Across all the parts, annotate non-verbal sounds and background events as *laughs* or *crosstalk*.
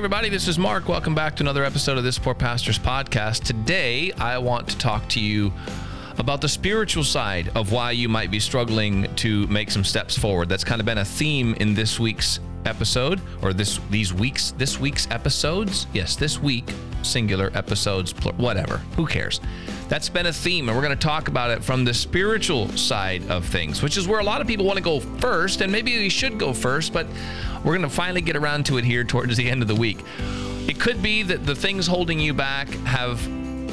everybody, this is Mark. Welcome back to another episode of This Poor Pastor's Podcast. Today, I want to talk to you about the spiritual side of why you might be struggling to make some steps forward. That's kind of been a theme in this week's episode, or this these weeks this week's episodes. Yes, this week singular episodes, whatever. Who cares? That's been a theme, and we're going to talk about it from the spiritual side of things, which is where a lot of people want to go first, and maybe we should go first, but we're going to finally get around to it here towards the end of the week. It could be that the things holding you back have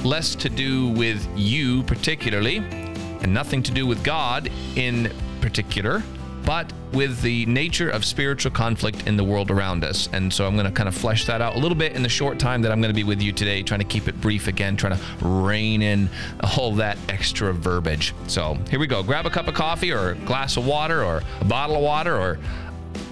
less to do with you particularly, and nothing to do with God in particular but with the nature of spiritual conflict in the world around us. And so I'm going to kind of flesh that out a little bit in the short time that I'm going to be with you today, trying to keep it brief again, trying to rein in all that extra verbiage. So here we go. Grab a cup of coffee or a glass of water or a bottle of water or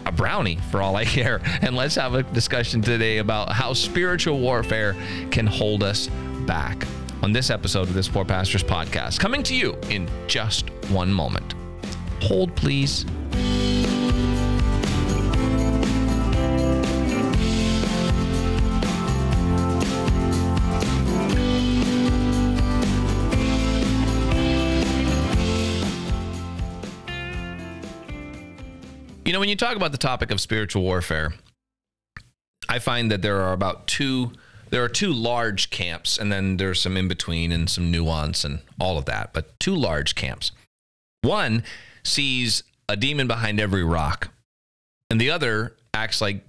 a brownie for all I *laughs* care. And let's have a discussion today about how spiritual warfare can hold us back on this episode of this Poor Pastors podcast, coming to you in just one moment. Hold, please. You know, when you talk about the topic of spiritual warfare, I find that there are about two there are two large camps and then there's some in between and some nuance and all of that, but two large camps. One sees a demon behind every rock, and the other acts like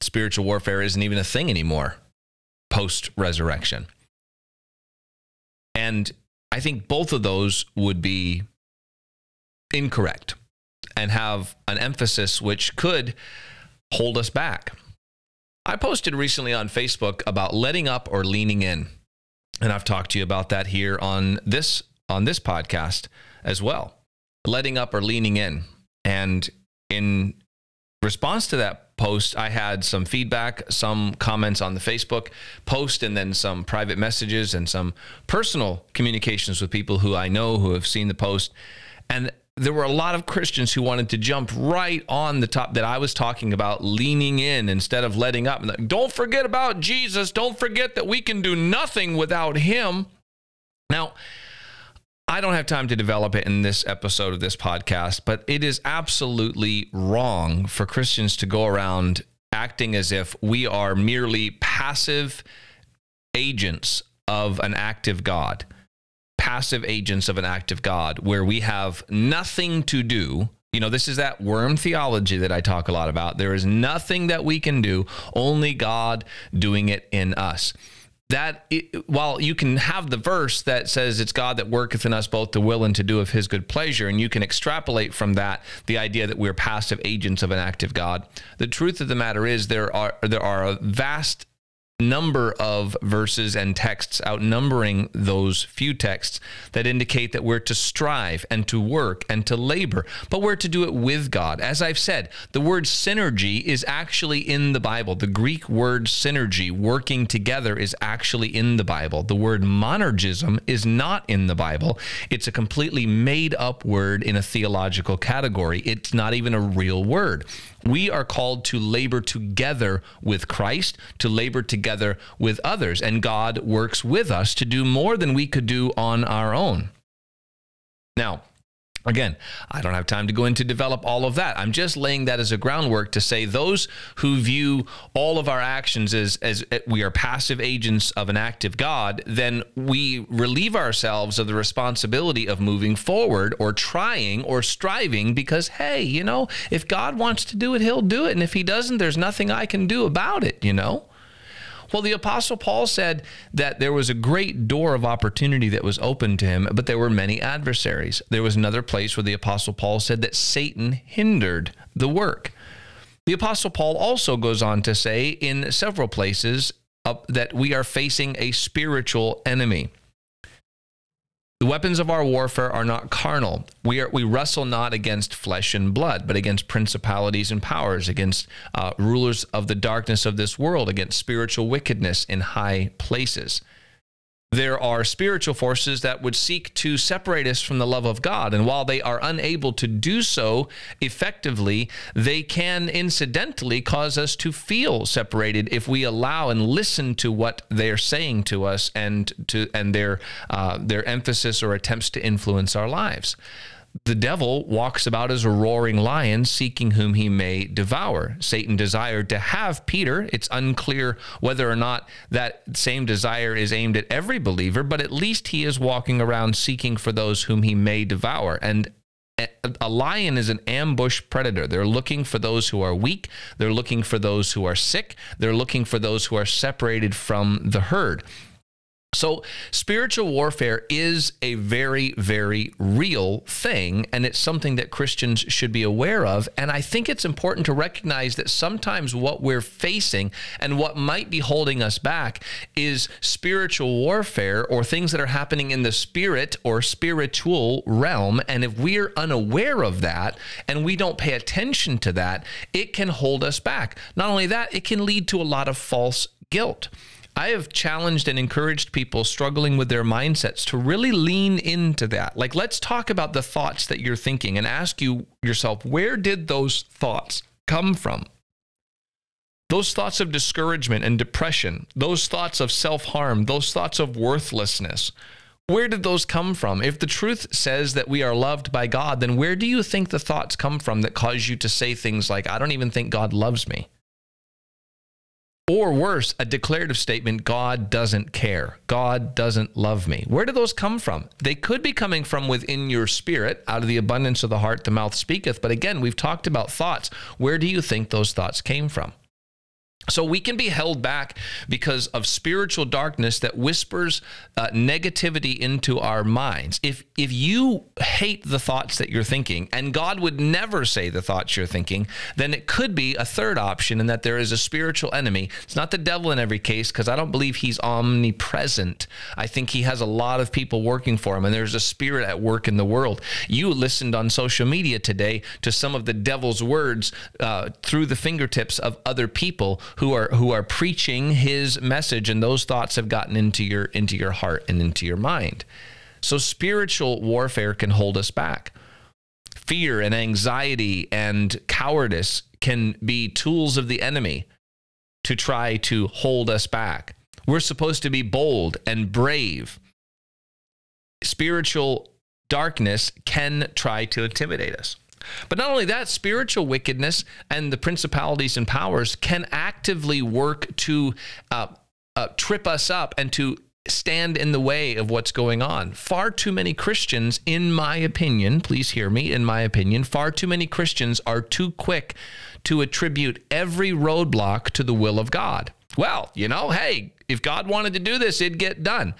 spiritual warfare isn't even a thing anymore post resurrection. And I think both of those would be incorrect and have an emphasis which could hold us back. I posted recently on Facebook about letting up or leaning in. And I've talked to you about that here on this on this podcast as well. Letting up or leaning in. And in response to that post, I had some feedback, some comments on the Facebook post, and then some private messages and some personal communications with people who I know who have seen the post. And there were a lot of Christians who wanted to jump right on the top that I was talking about, leaning in instead of letting up. Don't forget about Jesus. Don't forget that we can do nothing without him. Now, I don't have time to develop it in this episode of this podcast, but it is absolutely wrong for Christians to go around acting as if we are merely passive agents of an active God passive agents of an active God, where we have nothing to do. You know, this is that worm theology that I talk a lot about. There is nothing that we can do, only God doing it in us. That it, while you can have the verse that says it's God that worketh in us both to will and to do of his good pleasure, and you can extrapolate from that the idea that we're passive agents of an active God. The truth of the matter is there are there are a vast number of verses and texts outnumbering those few texts that indicate that we're to strive and to work and to labor, but we're to do it with God. As I've said, the word synergy is actually in the Bible. The Greek word synergy, working together, is actually in the Bible. The word monergism is not in the Bible. It's a completely made up word in a theological category. It's not even a real word. We are called to labor together with Christ, to labor together with others, and God works with us to do more than we could do on our own. Now, Again, I don't have time to go into develop all of that. I'm just laying that as a groundwork to say those who view all of our actions as, as eh, we are passive agents of an active God, then we relieve ourselves of the responsibility of moving forward or trying or striving because, hey, you know, if God wants to do it, he'll do it. And if he doesn't, there's nothing I can do about it, you know? Well, the Apostle Paul said that there was a great door of opportunity that was open to him, but there were many adversaries. There was another place where the Apostle Paul said that Satan hindered the work. The Apostle Paul also goes on to say in several places that we are facing a spiritual enemy. The weapons of our warfare are not carnal. We, are, we wrestle not against flesh and blood, but against principalities and powers, against uh, rulers of the darkness of this world, against spiritual wickedness in high places. There are spiritual forces that would seek to separate us from the love of God. And while they are unable to do so effectively, they can incidentally cause us to feel separated if we allow and listen to what they're saying to us and to and their uh, their emphasis or attempts to influence our lives the devil walks about as a roaring lion, seeking whom he may devour. Satan desired to have Peter. It's unclear whether or not that same desire is aimed at every believer, but at least he is walking around seeking for those whom he may devour. And a lion is an ambush predator. They're looking for those who are weak. They're looking for those who are sick. They're looking for those who are separated from the herd. So, spiritual warfare is a very, very real thing, and it's something that Christians should be aware of. And I think it's important to recognize that sometimes what we're facing and what might be holding us back is spiritual warfare or things that are happening in the spirit or spiritual realm. And if we're unaware of that and we don't pay attention to that, it can hold us back. Not only that, it can lead to a lot of false guilt. I have challenged and encouraged people struggling with their mindsets to really lean into that. Like, let's talk about the thoughts that you're thinking and ask you yourself, where did those thoughts come from? Those thoughts of discouragement and depression, those thoughts of self harm, those thoughts of worthlessness, where did those come from? If the truth says that we are loved by God, then where do you think the thoughts come from that cause you to say things like, I don't even think God loves me? Or worse, a declarative statement God doesn't care. God doesn't love me. Where do those come from? They could be coming from within your spirit. Out of the abundance of the heart, the mouth speaketh. But again, we've talked about thoughts. Where do you think those thoughts came from? So we can be held back because of spiritual darkness that whispers uh, negativity into our minds. If if you hate the thoughts that you're thinking, and God would never say the thoughts you're thinking, then it could be a third option, in that there is a spiritual enemy. It's not the devil in every case, because I don't believe he's omnipresent. I think he has a lot of people working for him, and there's a spirit at work in the world. You listened on social media today to some of the devil's words uh, through the fingertips of other people who are who are preaching his message and those thoughts have gotten into your into your heart and into your mind. So spiritual warfare can hold us back. Fear and anxiety and cowardice can be tools of the enemy to try to hold us back. We're supposed to be bold and brave. Spiritual darkness can try to intimidate us. But not only that, spiritual wickedness and the principalities and powers can actively work to uh, uh, trip us up and to stand in the way of what's going on. Far too many Christians, in my opinion, please hear me, in my opinion, far too many Christians are too quick to attribute every roadblock to the will of God. Well, you know, hey, if God wanted to do this, it'd get done.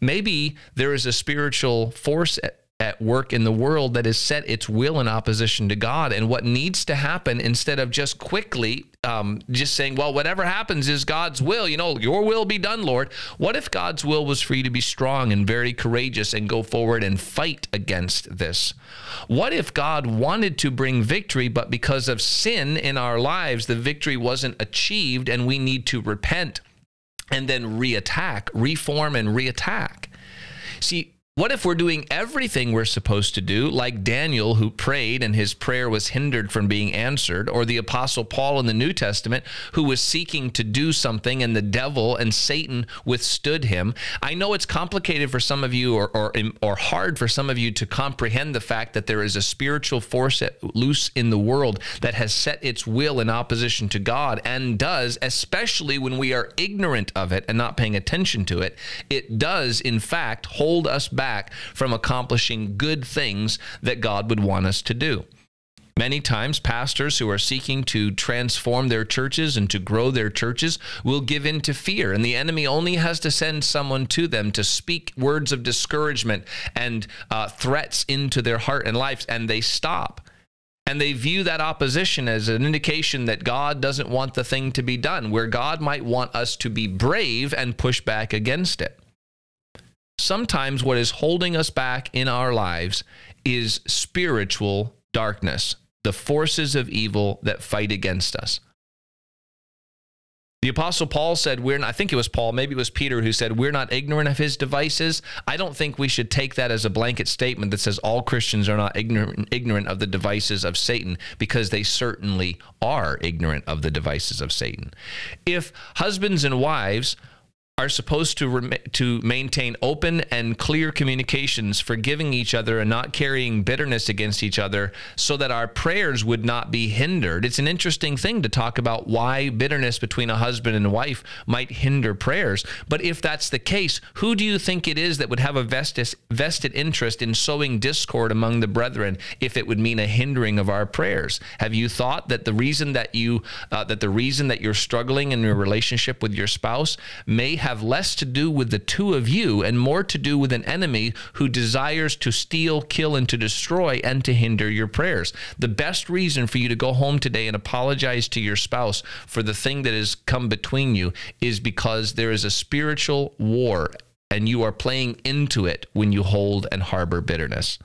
Maybe there is a spiritual force at work in the world that has set its will in opposition to God. And what needs to happen instead of just quickly um, just saying, well, whatever happens is God's will, you know, your will be done, Lord. What if God's will was for you to be strong and very courageous and go forward and fight against this? What if God wanted to bring victory, but because of sin in our lives, the victory wasn't achieved and we need to repent and then reattack, reform and reattack? See, what if we're doing everything we're supposed to do, like Daniel, who prayed and his prayer was hindered from being answered, or the Apostle Paul in the New Testament, who was seeking to do something and the devil and Satan withstood him? I know it's complicated for some of you or, or, or hard for some of you to comprehend the fact that there is a spiritual force loose in the world that has set its will in opposition to God and does, especially when we are ignorant of it and not paying attention to it, it does, in fact, hold us back back from accomplishing good things that God would want us to do. Many times, pastors who are seeking to transform their churches and to grow their churches will give in to fear, and the enemy only has to send someone to them to speak words of discouragement and uh, threats into their heart and lives, and they stop. And they view that opposition as an indication that God doesn't want the thing to be done, where God might want us to be brave and push back against it sometimes what is holding us back in our lives is spiritual darkness, the forces of evil that fight against us. The apostle Paul said, we're not, I think it was Paul, maybe it was Peter who said, we're not ignorant of his devices. I don't think we should take that as a blanket statement that says all Christians are not ignorant, ignorant of the devices of Satan because they certainly are ignorant of the devices of Satan. If husbands and wives are supposed to rem- to maintain open and clear communications, forgiving each other and not carrying bitterness against each other, so that our prayers would not be hindered. It's an interesting thing to talk about why bitterness between a husband and wife might hinder prayers. But if that's the case, who do you think it is that would have a vested vested interest in sowing discord among the brethren if it would mean a hindering of our prayers? Have you thought that the reason that you uh, that the reason that you're struggling in your relationship with your spouse may have less to do with the two of you and more to do with an enemy who desires to steal, kill, and to destroy and to hinder your prayers. The best reason for you to go home today and apologize to your spouse for the thing that has come between you is because there is a spiritual war and you are playing into it when you hold and harbor bitterness.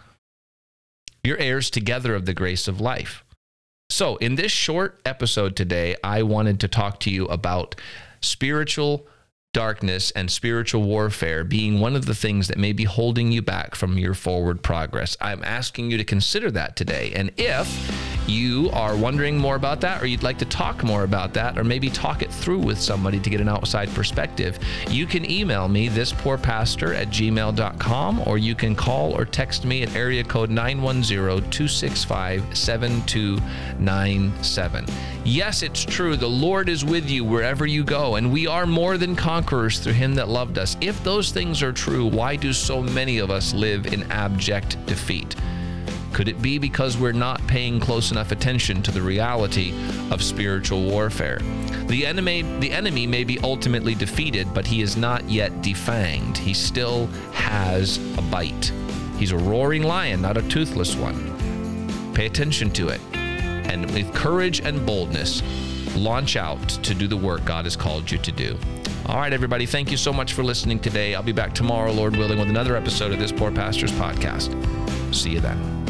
You're heirs together of the grace of life. So, in this short episode today, I wanted to talk to you about spiritual darkness and spiritual warfare being one of the things that may be holding you back from your forward progress. I'm asking you to consider that today. And if you are wondering more about that, or you'd like to talk more about that, or maybe talk it through with somebody to get an outside perspective, you can email me, thispoorpastor at gmail.com, or you can call or text me at area code 910 265 7297. Yes, it's true. The Lord is with you wherever you go, and we are more than conquerors through him that loved us. If those things are true, why do so many of us live in abject defeat? Could it be because we're not paying close enough attention to the reality of spiritual warfare? The enemy, the enemy may be ultimately defeated, but he is not yet defanged. He still has a bite. He's a roaring lion, not a toothless one. Pay attention to it and with courage and boldness, launch out to do the work God has called you to do. All right, everybody, thank you so much for listening today. I'll be back tomorrow, Lord willing, with another episode of this Poor Pastors Podcast. See you then.